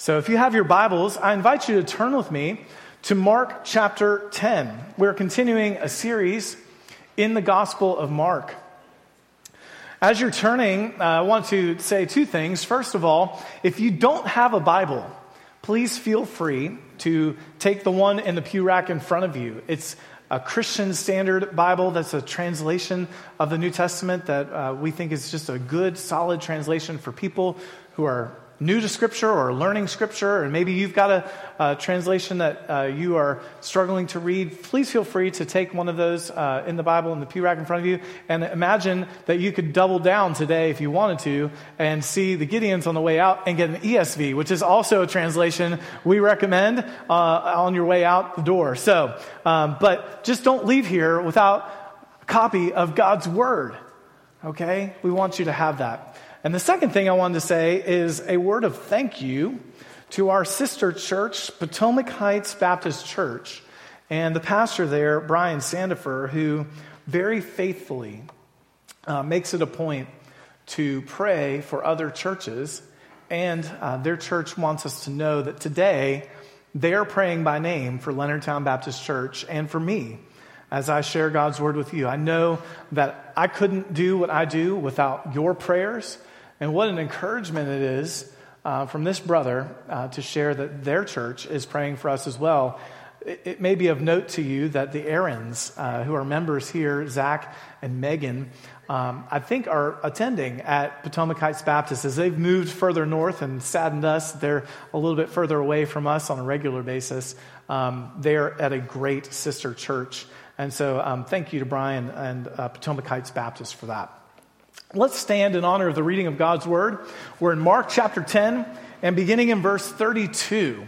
So if you have your Bibles, I invite you to turn with me to Mark chapter 10. We're continuing a series in the Gospel of Mark. As you're turning, uh, I want to say two things. First of all, if you don't have a Bible, please feel free to take the one in the pew rack in front of you. It's a Christian Standard Bible that's a translation of the New Testament that uh, we think is just a good, solid translation for people who are new to Scripture or learning Scripture, and maybe you've got a, a translation that uh, you are struggling to read, please feel free to take one of those uh, in the Bible in the pew rack in front of you. And imagine that you could double down today if you wanted to and see the Gideons on the way out and get an ESV, which is also a translation we recommend uh, on your way out the door. So, um, but just don't leave here without a copy of God's Word. Okay? We want you to have that. And the second thing I wanted to say is a word of thank you to our sister church, Potomac Heights Baptist Church, and the pastor there, Brian Sandifer, who very faithfully uh, makes it a point to pray for other churches. And uh, their church wants us to know that today they are praying by name for Leonardtown Baptist Church and for me as I share God's word with you. I know that I couldn't do what I do without your prayers and what an encouragement it is uh, from this brother uh, to share that their church is praying for us as well. It, it may be of note to you that the Aarons, uh, who are members here, Zach and Megan, um, I think are attending at Potomac Heights Baptist as they've moved further north and saddened us. They're a little bit further away from us on a regular basis. Um, they're at a great sister church. And so um, thank you to Brian and uh, Potomac Heights Baptist for that. Let's stand in honor of the reading of God's word. We're in Mark chapter 10 and beginning in verse 32,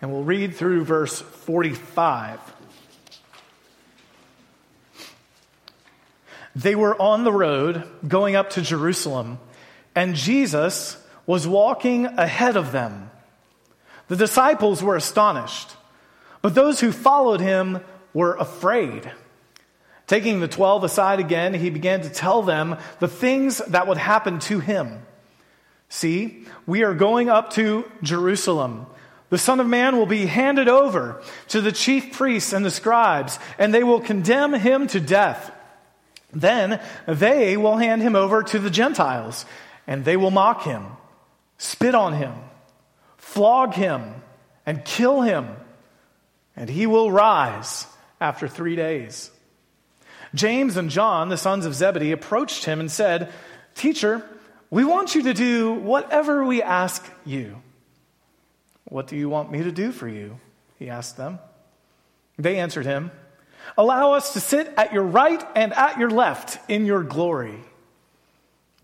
and we'll read through verse 45. They were on the road going up to Jerusalem, and Jesus was walking ahead of them. The disciples were astonished, but those who followed him were afraid. Taking the twelve aside again, he began to tell them the things that would happen to him. See, we are going up to Jerusalem. The Son of Man will be handed over to the chief priests and the scribes, and they will condemn him to death. Then they will hand him over to the Gentiles, and they will mock him, spit on him, flog him, and kill him. And he will rise after three days. James and John, the sons of Zebedee, approached him and said, Teacher, we want you to do whatever we ask you. What do you want me to do for you? He asked them. They answered him, Allow us to sit at your right and at your left in your glory.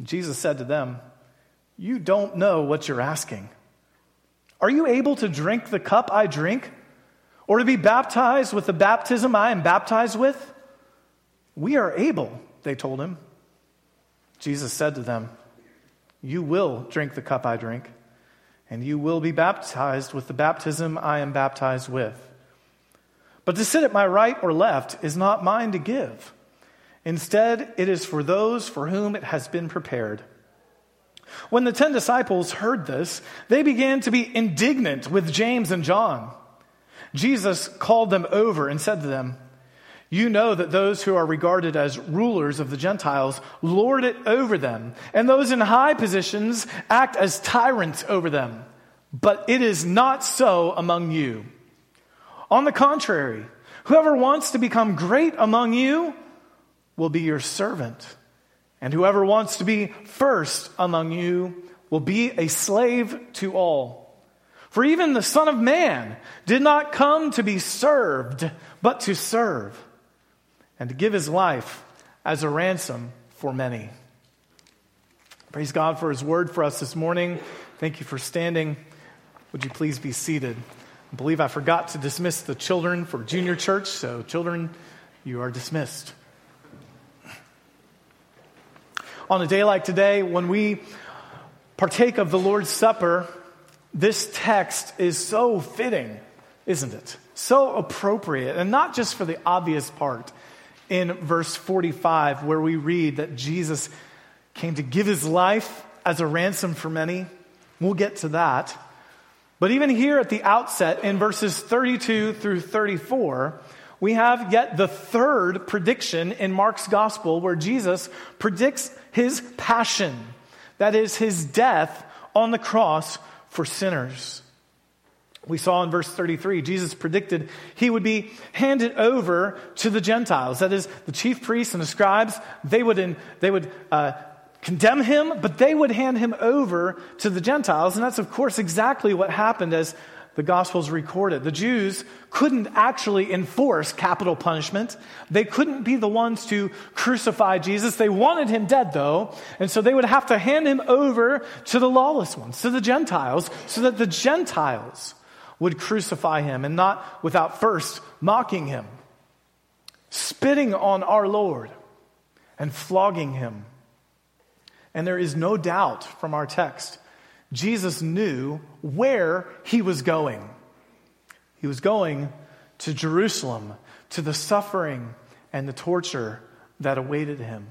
Jesus said to them, You don't know what you're asking. Are you able to drink the cup I drink, or to be baptized with the baptism I am baptized with? We are able, they told him. Jesus said to them, You will drink the cup I drink, and you will be baptized with the baptism I am baptized with. But to sit at my right or left is not mine to give. Instead, it is for those for whom it has been prepared. When the ten disciples heard this, they began to be indignant with James and John. Jesus called them over and said to them, you know that those who are regarded as rulers of the Gentiles lord it over them, and those in high positions act as tyrants over them. But it is not so among you. On the contrary, whoever wants to become great among you will be your servant, and whoever wants to be first among you will be a slave to all. For even the Son of Man did not come to be served, but to serve and to give his life as a ransom for many. Praise God for his word for us this morning. Thank you for standing. Would you please be seated? I believe I forgot to dismiss the children for junior church, so children, you are dismissed. On a day like today, when we partake of the Lord's Supper, this text is so fitting, isn't it? So appropriate, and not just for the obvious part in verse 45, where we read that Jesus came to give his life as a ransom for many. We'll get to that. But even here at the outset, in verses 32 through 34, we have yet the third prediction in Mark's gospel where Jesus predicts his passion, that is, his death on the cross for sinners. We saw in verse 33, Jesus predicted he would be handed over to the Gentiles. That is, the chief priests and the scribes, they would, in, they would uh, condemn him, but they would hand him over to the Gentiles. And that's, of course, exactly what happened as the Gospels recorded. The Jews couldn't actually enforce capital punishment. They couldn't be the ones to crucify Jesus. They wanted him dead, though. And so they would have to hand him over to the lawless ones, to the Gentiles, so that the Gentiles would crucify him and not without first mocking him, spitting on our Lord, and flogging him. And there is no doubt from our text, Jesus knew where he was going. He was going to Jerusalem, to the suffering and the torture that awaited him.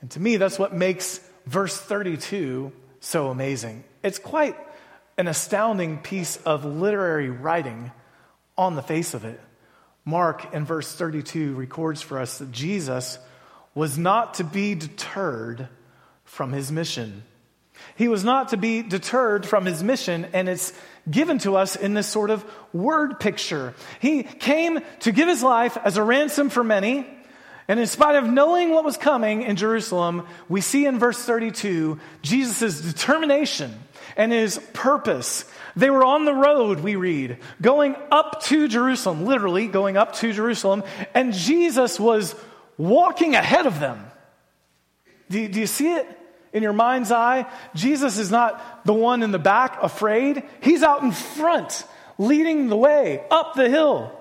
And to me, that's what makes verse 32 so amazing. It's quite an astounding piece of literary writing on the face of it. Mark in verse 32 records for us that Jesus was not to be deterred from his mission. He was not to be deterred from his mission, and it's given to us in this sort of word picture. He came to give his life as a ransom for many, and in spite of knowing what was coming in Jerusalem, we see in verse 32 Jesus' determination and his purpose. They were on the road, we read, going up to Jerusalem, literally going up to Jerusalem, and Jesus was walking ahead of them. Do, do you see it in your mind's eye? Jesus is not the one in the back afraid, he's out in front, leading the way up the hill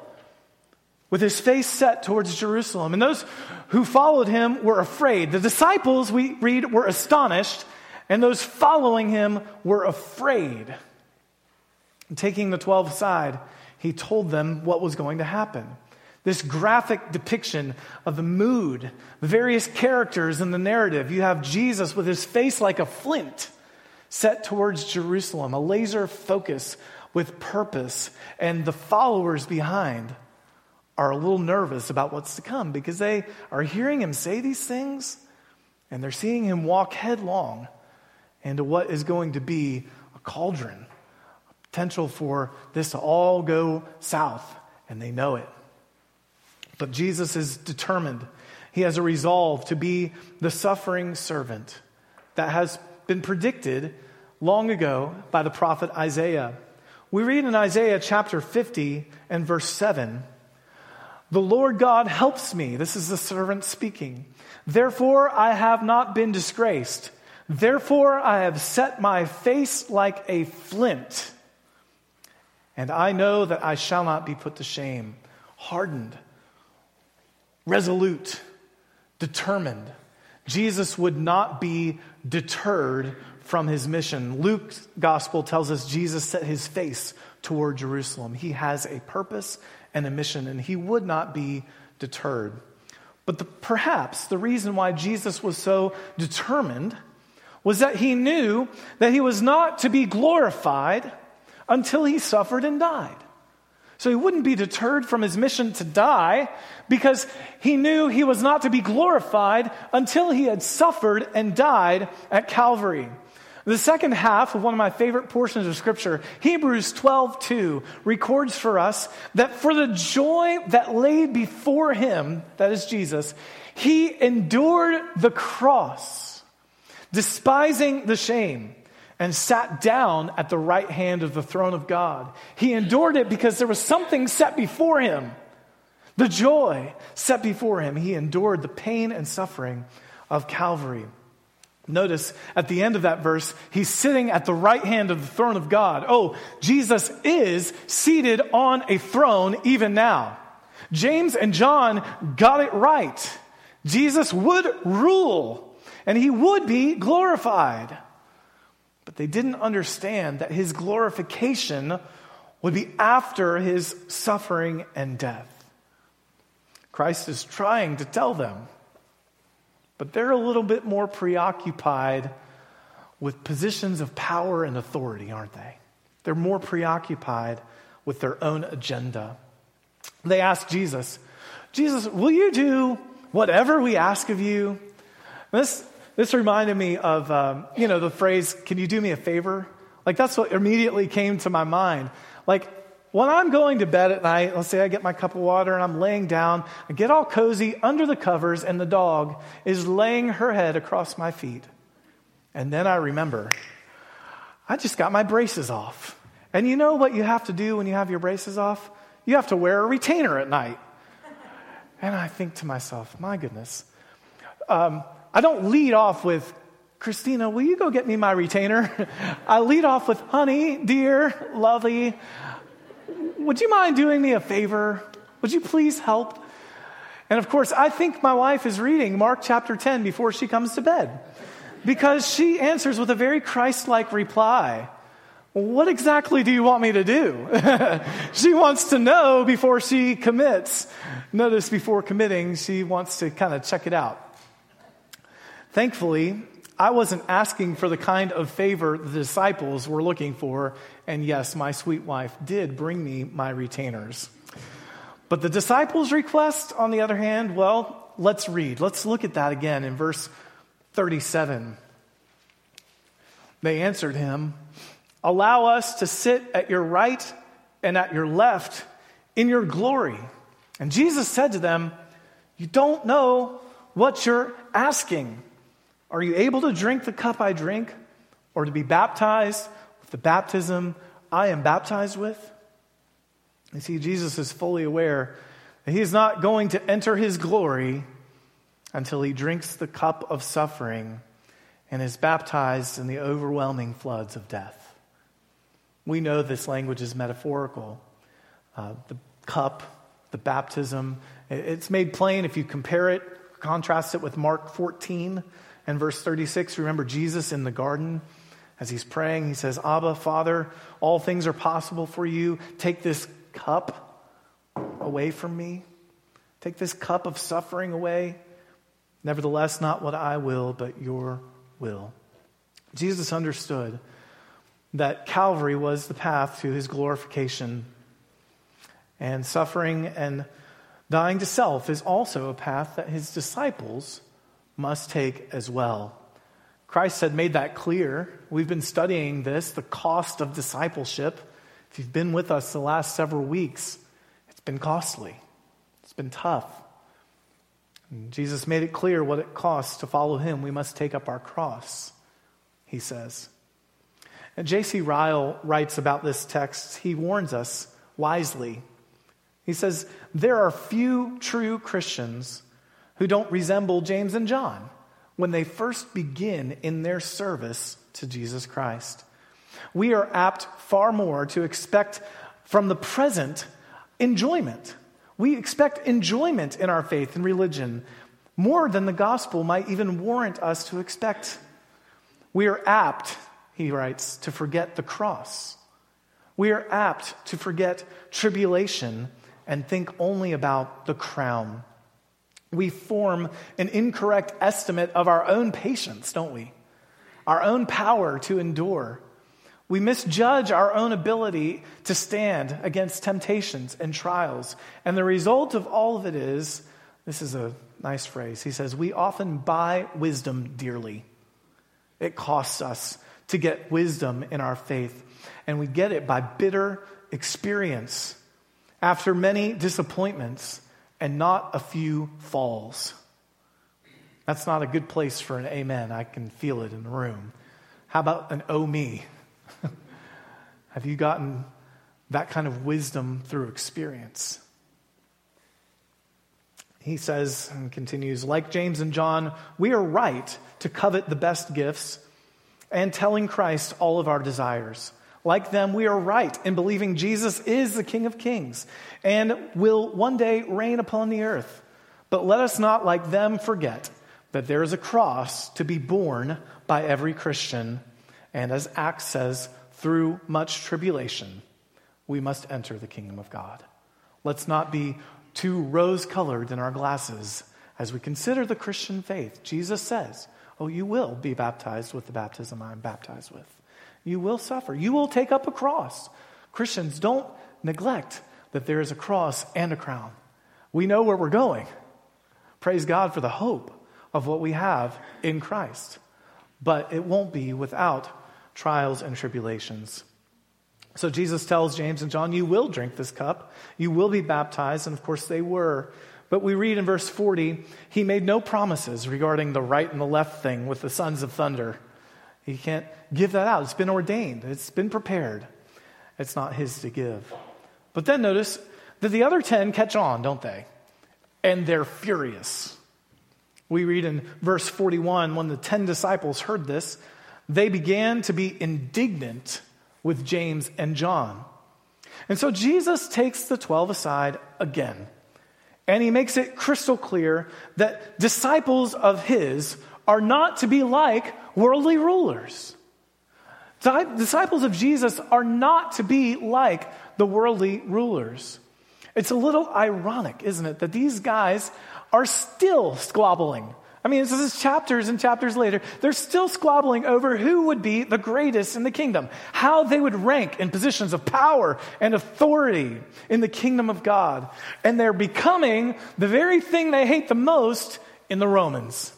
with his face set towards Jerusalem. And those who followed him were afraid. The disciples, we read, were astonished and those following him were afraid. Taking the 12 aside, he told them what was going to happen. This graphic depiction of the mood, the various characters in the narrative. You have Jesus with his face like a flint set towards Jerusalem, a laser focus with purpose, and the followers behind are a little nervous about what's to come because they are hearing him say these things and they're seeing him walk headlong into what is going to be a cauldron, a potential for this to all go south, and they know it. But Jesus is determined. He has a resolve to be the suffering servant that has been predicted long ago by the prophet Isaiah. We read in Isaiah chapter 50 and verse 7 The Lord God helps me. This is the servant speaking. Therefore, I have not been disgraced. Therefore, I have set my face like a flint, and I know that I shall not be put to shame. Hardened, resolute, determined. Jesus would not be deterred from his mission. Luke's gospel tells us Jesus set his face toward Jerusalem. He has a purpose and a mission, and he would not be deterred. But the, perhaps the reason why Jesus was so determined was that he knew that he was not to be glorified until he suffered and died. So he wouldn't be deterred from his mission to die because he knew he was not to be glorified until he had suffered and died at Calvary. The second half of one of my favorite portions of scripture, Hebrews 12, 2, records for us that for the joy that lay before him, that is Jesus, he endured the cross despising the shame, and sat down at the right hand of the throne of God. He endured it because there was something set before him. The joy set before him. He endured the pain and suffering of Calvary. Notice at the end of that verse, he's sitting at the right hand of the throne of God. Oh, Jesus is seated on a throne even now. James and John got it right. Jesus would rule and he would be glorified. But they didn't understand that his glorification would be after his suffering and death. Christ is trying to tell them, but they're a little bit more preoccupied with positions of power and authority, aren't they? They're more preoccupied with their own agenda. They ask Jesus, Jesus, will you do whatever we ask of you? This, this reminded me of, um, you know, the phrase, can you do me a favor? Like, that's what immediately came to my mind. Like, when I'm going to bed at night, let's say I get my cup of water and I'm laying down, I get all cozy under the covers, and the dog is laying her head across my feet. And then I remember, I just got my braces off. And you know what you have to do when you have your braces off? You have to wear a retainer at night. And I think to myself, my goodness. Um, I don't lead off with, Christina, will you go get me my retainer? I lead off with, honey, dear, lovely, would you mind doing me a favor? Would you please help? And of course, I think my wife is reading Mark chapter 10 before she comes to bed because she answers with a very Christ like reply. What exactly do you want me to do? she wants to know before she commits. Notice before committing, she wants to kind of check it out. Thankfully, I wasn't asking for the kind of favor the disciples were looking for, and yes, my sweet wife did bring me my retainers. But the disciples' request, on the other hand, well, let's read. Let's look at that again in verse 37. They answered him, Allow us to sit at your right and at your left in your glory. And Jesus said to them, You don't know what you're asking. Are you able to drink the cup I drink, or to be baptized with the baptism I am baptized with? You see, Jesus is fully aware that he is not going to enter his glory until he drinks the cup of suffering and is baptized in the overwhelming floods of death. We know this language is metaphorical. Uh, the cup, the baptism, it's made plain if you compare it, contrast it with Mark 14 and verse 36. Remember Jesus in the garden as he's praying, he says, Abba, Father, all things are possible for you. Take this cup away from me. Take this cup of suffering away. Nevertheless, not what I will, but your will. Jesus understood that Calvary was the path to his glorification. And suffering and dying to self is also a path that his disciples must take as well. Christ had made that clear. We've been studying this, the cost of discipleship. If you've been with us the last several weeks, it's been costly, it's been tough. And Jesus made it clear what it costs to follow him. We must take up our cross, he says. And J.C. Ryle writes about this text. He warns us wisely. He says, There are few true Christians who don't resemble James and John when they first begin in their service to Jesus Christ. We are apt far more to expect from the present enjoyment. We expect enjoyment in our faith and religion more than the gospel might even warrant us to expect. We are apt, he writes, to forget the cross. We are apt to forget tribulation and think only about the crown we form an incorrect estimate of our own patience, don't we? Our own power to endure. We misjudge our own ability to stand against temptations and trials. And the result of all of it is this is a nice phrase. He says, We often buy wisdom dearly. It costs us to get wisdom in our faith, and we get it by bitter experience. After many disappointments, and not a few falls. That's not a good place for an amen. I can feel it in the room. How about an oh me? Have you gotten that kind of wisdom through experience? He says and continues, like James and John, we are right to covet the best gifts and telling Christ all of our desires. Like them, we are right in believing Jesus is the King of Kings and will one day reign upon the earth. But let us not, like them, forget that there is a cross to be borne by every Christian. And as Acts says, through much tribulation, we must enter the kingdom of God. Let's not be too rose colored in our glasses as we consider the Christian faith. Jesus says, Oh, you will be baptized with the baptism I'm baptized with. You will suffer. You will take up a cross. Christians, don't neglect that there is a cross and a crown. We know where we're going. Praise God for the hope of what we have in Christ. But it won't be without trials and tribulations. So Jesus tells James and John, You will drink this cup, you will be baptized, and of course they were. But we read in verse 40, he made no promises regarding the right and the left thing with the sons of thunder. He can't give that out. It's been ordained, it's been prepared. It's not his to give. But then notice that the other 10 catch on, don't they? And they're furious. We read in verse 41 when the 10 disciples heard this, they began to be indignant with James and John. And so Jesus takes the 12 aside again, and he makes it crystal clear that disciples of his are not to be like worldly rulers. Disciples of Jesus are not to be like the worldly rulers. It's a little ironic, isn't it, that these guys are still squabbling I mean, this is chapters and chapters later. They're still squabbling over who would be the greatest in the kingdom, how they would rank in positions of power and authority in the kingdom of God. And they're becoming the very thing they hate the most in the Romans.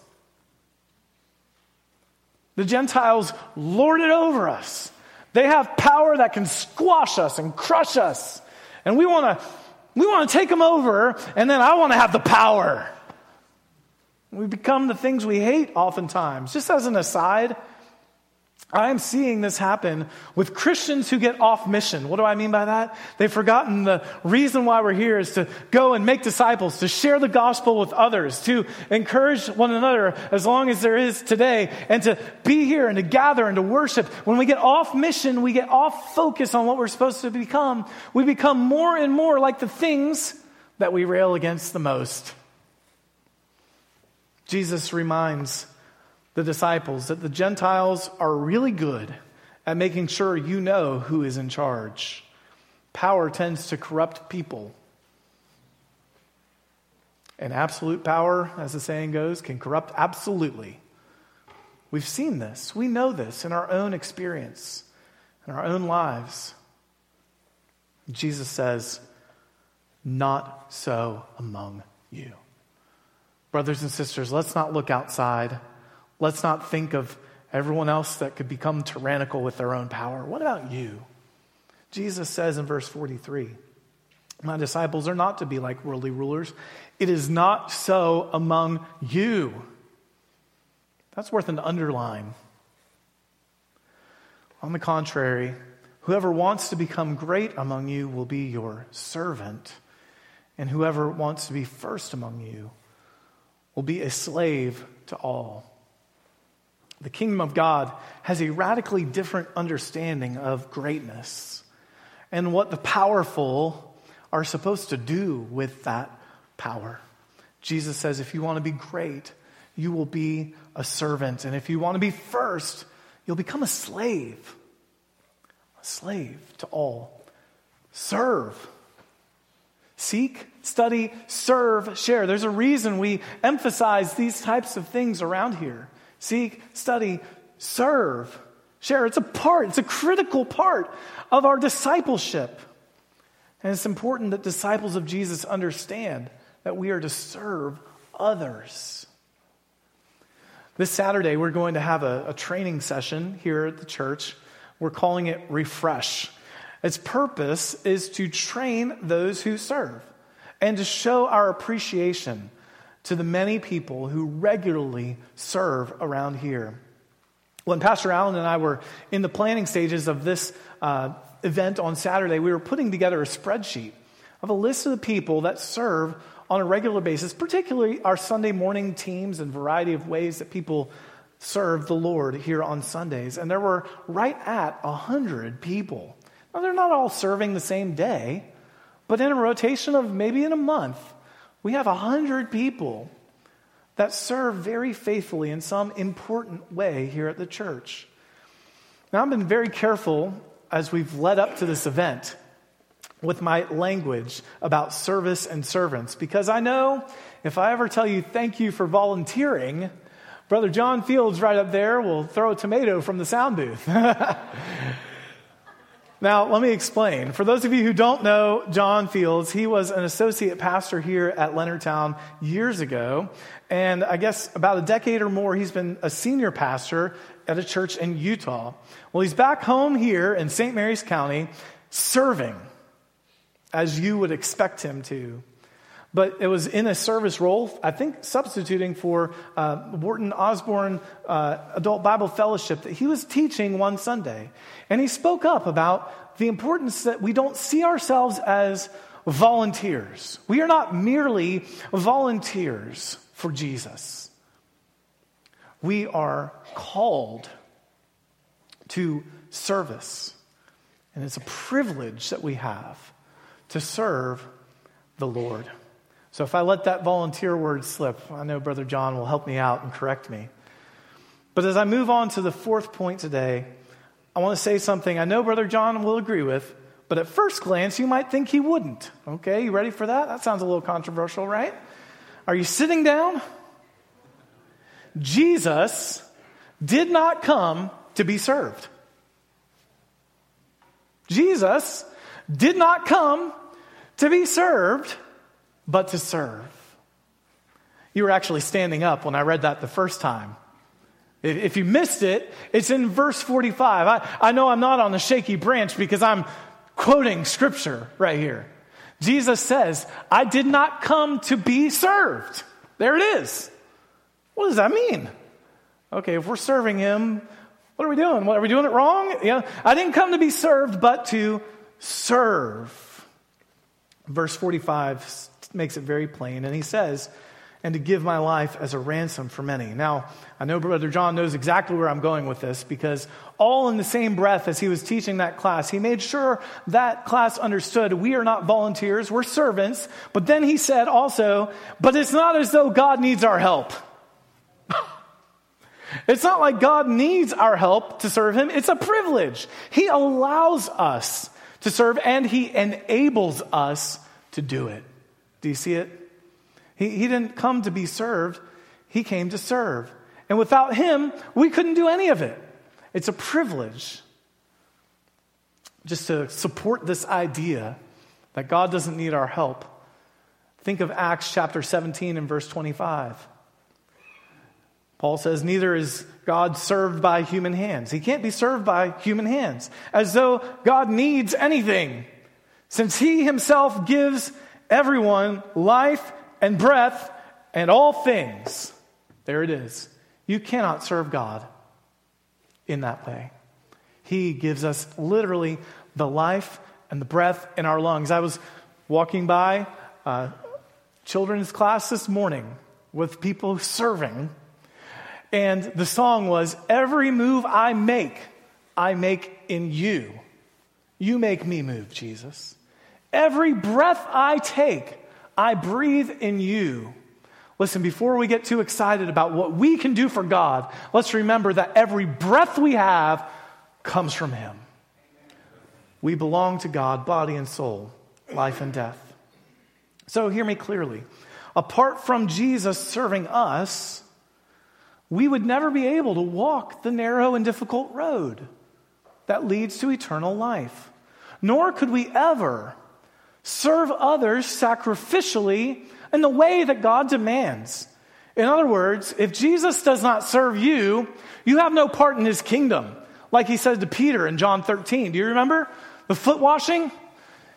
The Gentiles lord it over us. They have power that can squash us and crush us. And we want to we want to take them over and then I want to have the power. We become the things we hate oftentimes. Just as an aside, I'm seeing this happen with Christians who get off mission. What do I mean by that? They've forgotten the reason why we're here is to go and make disciples, to share the gospel with others, to encourage one another as long as there is today, and to be here and to gather and to worship. When we get off mission, we get off focus on what we're supposed to become. We become more and more like the things that we rail against the most. Jesus reminds the disciples that the Gentiles are really good at making sure you know who is in charge. Power tends to corrupt people. And absolute power, as the saying goes, can corrupt absolutely. We've seen this. We know this in our own experience, in our own lives. Jesus says, Not so among you. Brothers and sisters, let's not look outside. Let's not think of everyone else that could become tyrannical with their own power. What about you? Jesus says in verse 43 My disciples are not to be like worldly rulers. It is not so among you. That's worth an underline. On the contrary, whoever wants to become great among you will be your servant, and whoever wants to be first among you will be a slave to all. The kingdom of God has a radically different understanding of greatness and what the powerful are supposed to do with that power. Jesus says if you want to be great, you will be a servant. And if you want to be first, you'll become a slave. A slave to all. Serve. Seek, study, serve, share. There's a reason we emphasize these types of things around here. Seek, study, serve, share. It's a part, it's a critical part of our discipleship. And it's important that disciples of Jesus understand that we are to serve others. This Saturday, we're going to have a, a training session here at the church. We're calling it Refresh. Its purpose is to train those who serve and to show our appreciation to the many people who regularly serve around here. When Pastor Allen and I were in the planning stages of this uh, event on Saturday, we were putting together a spreadsheet of a list of the people that serve on a regular basis, particularly our Sunday morning teams and variety of ways that people serve the Lord here on Sundays. And there were right at 100 people now, they're not all serving the same day, but in a rotation of maybe in a month, we have 100 people that serve very faithfully in some important way here at the church. Now, I've been very careful as we've led up to this event with my language about service and servants because I know if I ever tell you thank you for volunteering, Brother John Fields, right up there, will throw a tomato from the sound booth. now, let me explain. For those of you who don't know John Fields, he was an associate pastor here at Leonardtown years ago. And I guess about a decade or more, he's been a senior pastor at a church in Utah. Well, he's back home here in St. Mary's County serving as you would expect him to but it was in a service role, I think substituting for uh, Wharton Osborne uh, Adult Bible Fellowship that he was teaching one Sunday. And he spoke up about the importance that we don't see ourselves as volunteers. We are not merely volunteers for Jesus. We are called to service. And it's a privilege that we have to serve the Lord. So if I let that volunteer word slip, I know Brother John will help me out and correct me. But as I move on to the fourth point today, I want to say something I know Brother John will agree with, but at first glance, you might think he wouldn't. Okay, you ready for that? That sounds a little controversial, right? Are you sitting down? Jesus did not come to be served. Jesus did not come to be served but to serve. You were actually standing up when I read that the first time. If you missed it, it's in verse 45. I, I know I'm not on the shaky branch because I'm quoting scripture right here. Jesus says, I did not come to be served. There it is. What does that mean? Okay, if we're serving him, what are we doing? What, are we doing it wrong? Yeah, I didn't come to be served, but to serve. Verse 45 makes it very plain. And he says, and to give my life as a ransom for many. Now, I know Brother John knows exactly where I'm going with this because all in the same breath as he was teaching that class, he made sure that class understood we are not volunteers, we're servants. But then he said also, but it's not as though God needs our help. it's not like God needs our help to serve him, it's a privilege. He allows us to serve and he enables us to do it. Do you see it? He, he didn't come to be served, he came to serve. And without him, we couldn't do any of it. It's a privilege just to support this idea that God doesn't need our help. Think of Acts chapter 17 and verse 25. Paul says, Neither is God served by human hands. He can't be served by human hands, as though God needs anything, since he himself gives everyone life and breath and all things. There it is. You cannot serve God in that way. He gives us literally the life and the breath in our lungs. I was walking by a children's class this morning with people serving, and the song was Every move I make, I make in you. You make me move, Jesus. Every breath I take, I breathe in you. Listen, before we get too excited about what we can do for God, let's remember that every breath we have comes from Him. We belong to God, body and soul, life and death. So hear me clearly. Apart from Jesus serving us, we would never be able to walk the narrow and difficult road that leads to eternal life. Nor could we ever serve others sacrificially in the way that God demands. In other words, if Jesus does not serve you, you have no part in his kingdom. Like he said to Peter in John 13. Do you remember the foot washing?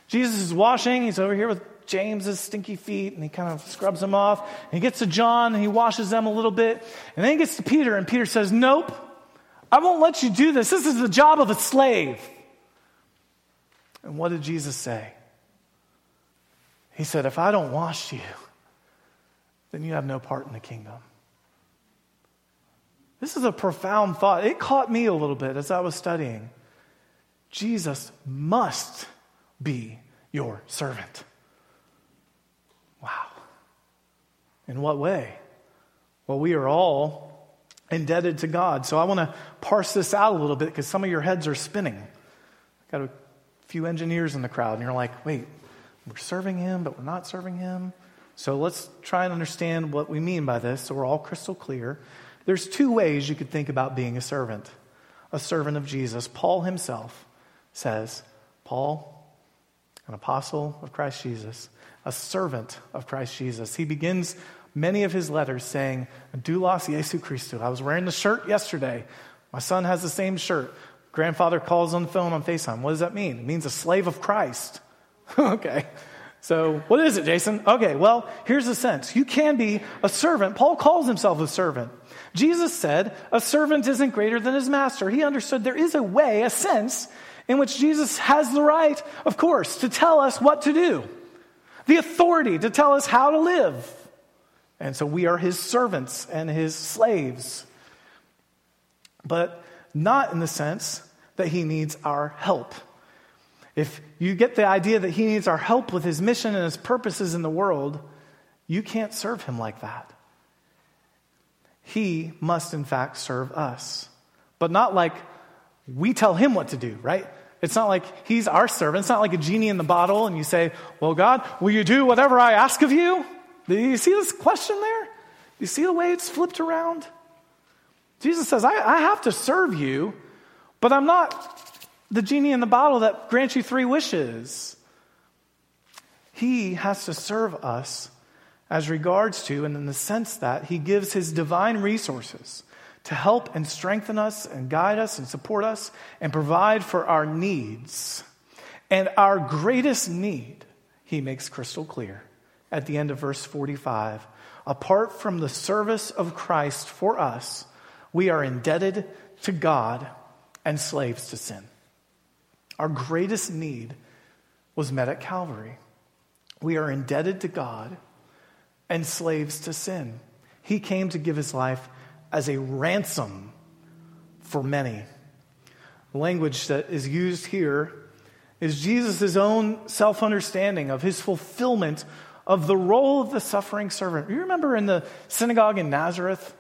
Jesus is washing. He's over here with James's stinky feet and he kind of scrubs them off. And he gets to John and he washes them a little bit. And then he gets to Peter and Peter says, Nope, I won't let you do this. This is the job of a slave. And what did Jesus say? He said, If I don't wash you, then you have no part in the kingdom. This is a profound thought. It caught me a little bit as I was studying. Jesus must be your servant. Wow. In what way? Well, we are all indebted to God. So I want to parse this out a little bit because some of your heads are spinning. I've got a few engineers in the crowd, and you're like, wait, we're serving Him, but we're not serving Him. So let's try and understand what we mean by this so we're all crystal clear. there's two ways you could think about being a servant. A servant of Jesus. Paul himself says, Paul, an apostle of Christ Jesus, a servant of Christ Jesus. He begins many of his letters saying, Doulos Jesu Christu. I was wearing the shirt yesterday. My son has the same shirt. Grandfather calls on the phone on FaceTime. What does that mean? It means a slave of Christ. okay. So, what is it, Jason? Okay, well, here's the sense. You can be a servant. Paul calls himself a servant. Jesus said, a servant isn't greater than his master. He understood there is a way, a sense, in which Jesus has the right, of course, to tell us what to do, the authority to tell us how to live. And so we are his servants and his slaves. But not in the sense that he needs our help. If you get the idea that he needs our help with his mission and his purposes in the world, you can't serve him like that. He must, in fact, serve us. But not like we tell him what to do, right? It's not like he's our servant. It's not like a genie in the bottle and you say, Well, God, will you do whatever I ask of you? Do you see this question there? You see the way it's flipped around? Jesus says, I, I have to serve you, but I'm not the genie in the bottle that grants you three wishes. He has to serve us as regards to, and in the sense that he gives his divine resources to help and strengthen us and guide us and support us and provide for our needs. And our greatest need, he makes crystal clear at the end of verse 45. Apart from the service of Christ for us, we are indebted to God and slaves to sin. Our greatest need was met at Calvary. We are indebted to God and slaves to sin. He came to give his life as a ransom for many. Language that is used here is Jesus' own self understanding of his fulfillment of the role of the suffering servant. You remember in the synagogue in Nazareth,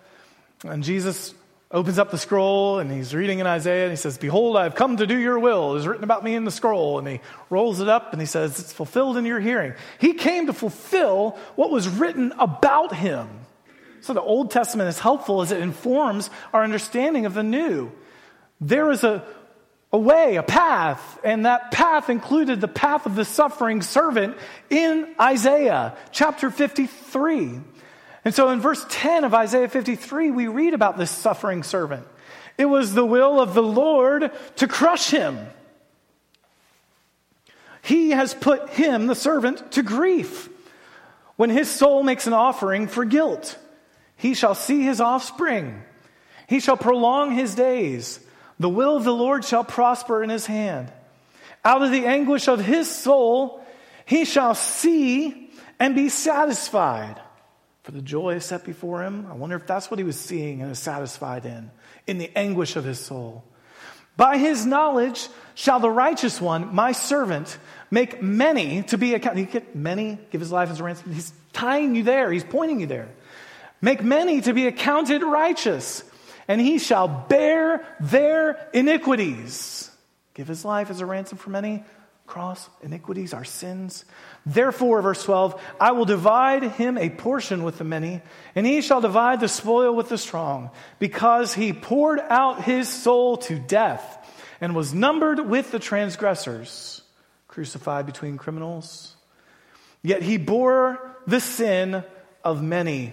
and Jesus opens up the scroll and he's reading in Isaiah and he says, Behold, I have come to do your will. It is written about me in the scroll. And he rolls it up and he says, It's fulfilled in your hearing. He came to fulfill what was written about him. So the Old Testament is helpful as it informs our understanding of the New. There is a, a way, a path, and that path included the path of the suffering servant in Isaiah chapter 53. And so in verse 10 of Isaiah 53, we read about this suffering servant. It was the will of the Lord to crush him. He has put him, the servant, to grief when his soul makes an offering for guilt. He shall see his offspring. He shall prolong his days. The will of the Lord shall prosper in his hand. Out of the anguish of his soul, he shall see and be satisfied. For the joy set before him. I wonder if that's what he was seeing and is satisfied in, in the anguish of his soul. By his knowledge shall the righteous one, my servant, make many to be accounted. He get many, give his life as a ransom. He's tying you there. He's pointing you there. Make many to be accounted righteous, and he shall bear their iniquities. Give his life as a ransom for many. Cross iniquities, our sins. Therefore, verse 12, I will divide him a portion with the many, and he shall divide the spoil with the strong, because he poured out his soul to death and was numbered with the transgressors, crucified between criminals. Yet he bore the sin of many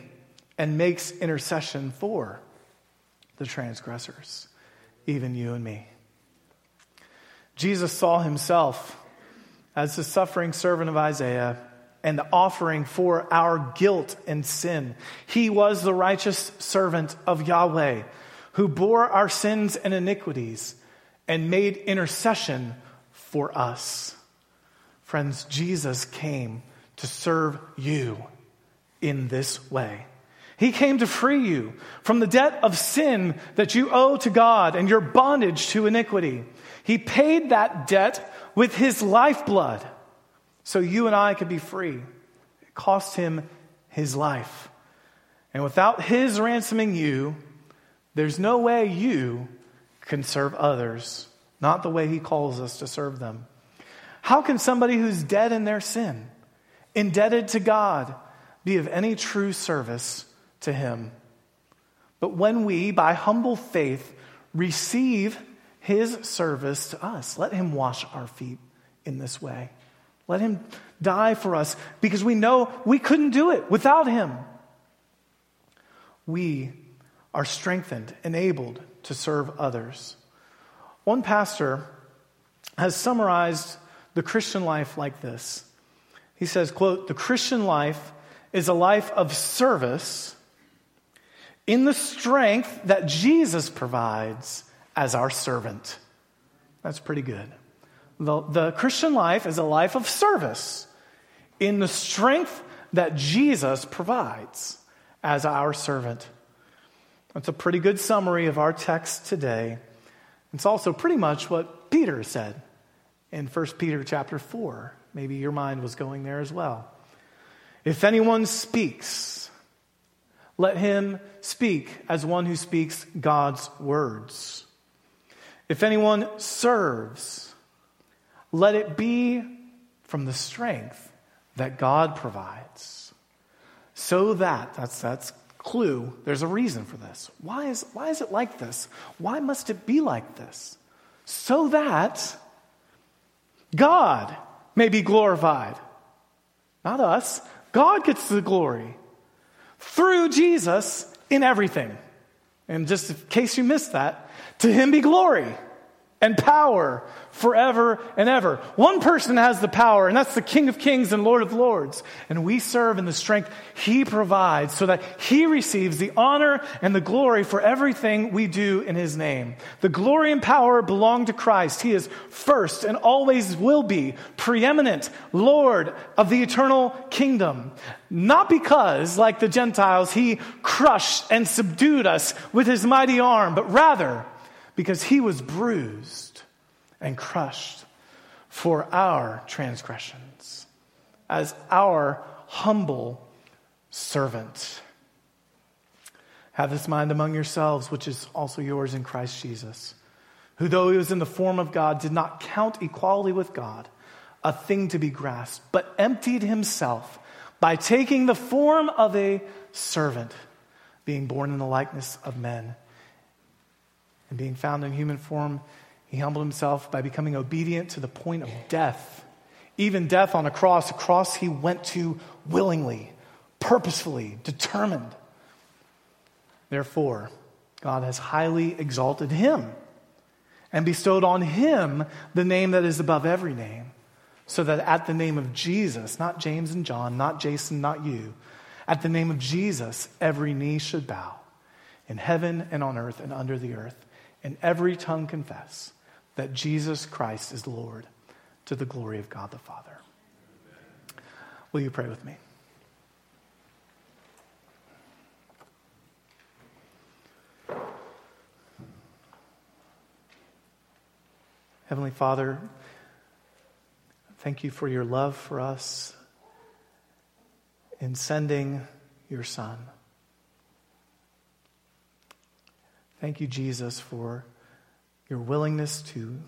and makes intercession for the transgressors, even you and me. Jesus saw himself as the suffering servant of Isaiah and the offering for our guilt and sin. He was the righteous servant of Yahweh who bore our sins and iniquities and made intercession for us. Friends, Jesus came to serve you in this way. He came to free you from the debt of sin that you owe to God and your bondage to iniquity. He paid that debt with his lifeblood so you and I could be free. It cost him his life. And without his ransoming you, there's no way you can serve others, not the way he calls us to serve them. How can somebody who's dead in their sin, indebted to God, be of any true service to him. but when we, by humble faith, receive his service to us, let him wash our feet in this way. Let him die for us because we know we couldn't do it without him. We are strengthened, enabled to serve others. One pastor has summarized the Christian life like this. He says, quote, "The Christian life is a life of service in the strength that Jesus provides as our servant. That's pretty good. The, the Christian life is a life of service in the strength that Jesus provides as our servant. That's a pretty good summary of our text today. It's also pretty much what Peter said in 1 Peter chapter 4. Maybe your mind was going there as well. If anyone speaks, let him speak as one who speaks God's words. If anyone serves, let it be from the strength that God provides. So that, that's, that's clue, there's a reason for this. Why is, why is it like this? Why must it be like this? So that God may be glorified. Not us. God gets the glory through Jesus in everything. And just in case you missed that, to him be glory and power forever and ever. One person has the power, and that's the King of Kings and Lord of Lords. And we serve in the strength He provides so that He receives the honor and the glory for everything we do in His name. The glory and power belong to Christ. He is first and always will be preeminent Lord of the eternal kingdom. Not because, like the Gentiles, He crushed and subdued us with His mighty arm, but rather, because he was bruised and crushed for our transgressions as our humble servant. Have this mind among yourselves, which is also yours in Christ Jesus, who, though he was in the form of God, did not count equality with God a thing to be grasped, but emptied himself by taking the form of a servant, being born in the likeness of men and being found in human form, he humbled himself by becoming obedient to the point of death. Even death on a cross, a cross he went to willingly, purposefully, determined. Therefore, God has highly exalted him and bestowed on him the name that is above every name, so that at the name of Jesus, not James and John, not Jason, not you, at the name of Jesus, every knee should bow in heaven and on earth and under the earth and every tongue confess that Jesus Christ is Lord to the glory of God the Father. Will you pray with me? Heavenly Father, thank you for your love for us in sending your Son. Thank you, Jesus, for your willingness to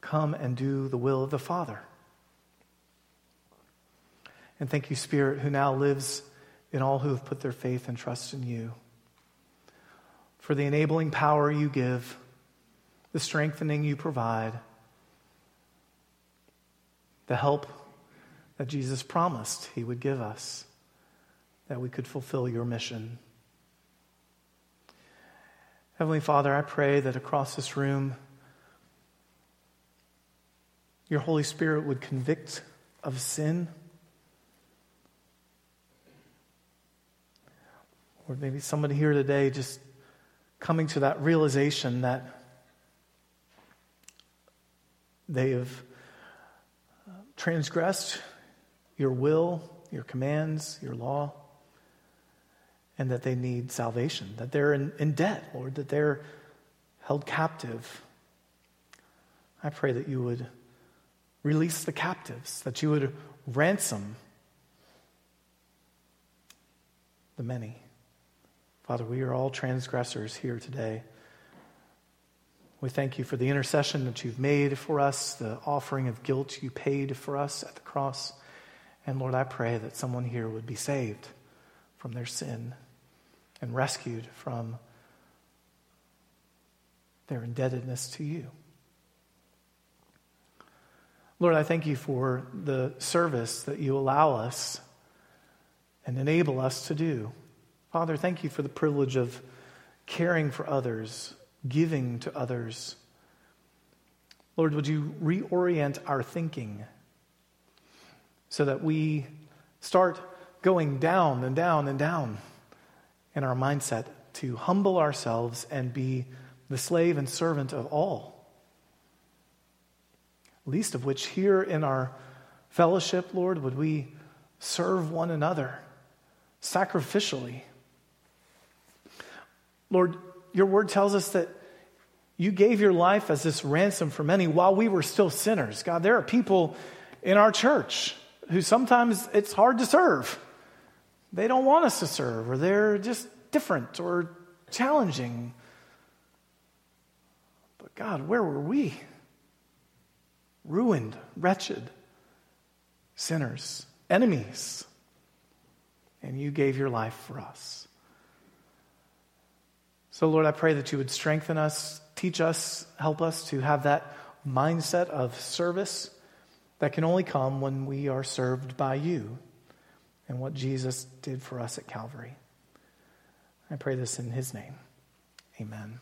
come and do the will of the Father. And thank you, Spirit, who now lives in all who have put their faith and trust in you, for the enabling power you give, the strengthening you provide, the help that Jesus promised he would give us, that we could fulfill your mission. Heavenly Father, I pray that across this room, your Holy Spirit would convict of sin. Or maybe somebody here today just coming to that realization that they have uh, transgressed your will, your commands, your law and that they need salvation, that they're in, in debt, Lord, that they're held captive. I pray that you would release the captives, that you would ransom the many. Father, we are all transgressors here today. We thank you for the intercession that you've made for us, the offering of guilt you paid for us at the cross. And Lord, I pray that someone here would be saved from their sin and rescued from their indebtedness to you. Lord, I thank you for the service that you allow us and enable us to do. Father, thank you for the privilege of caring for others, giving to others. Lord, would you reorient our thinking so that we start going down and down and down in our mindset to humble ourselves and be the slave and servant of all. Least of which, here in our fellowship, Lord, would we serve one another sacrificially. Lord, your word tells us that you gave your life as this ransom for many while we were still sinners. God, there are people in our church who sometimes it's hard to serve. They don't want us to serve, or they're just different or challenging. But God, where were we? Ruined, wretched, sinners, enemies. And you gave your life for us. So, Lord, I pray that you would strengthen us, teach us, help us to have that mindset of service that can only come when we are served by you and what Jesus did for us at Calvary. I pray this in his name. Amen.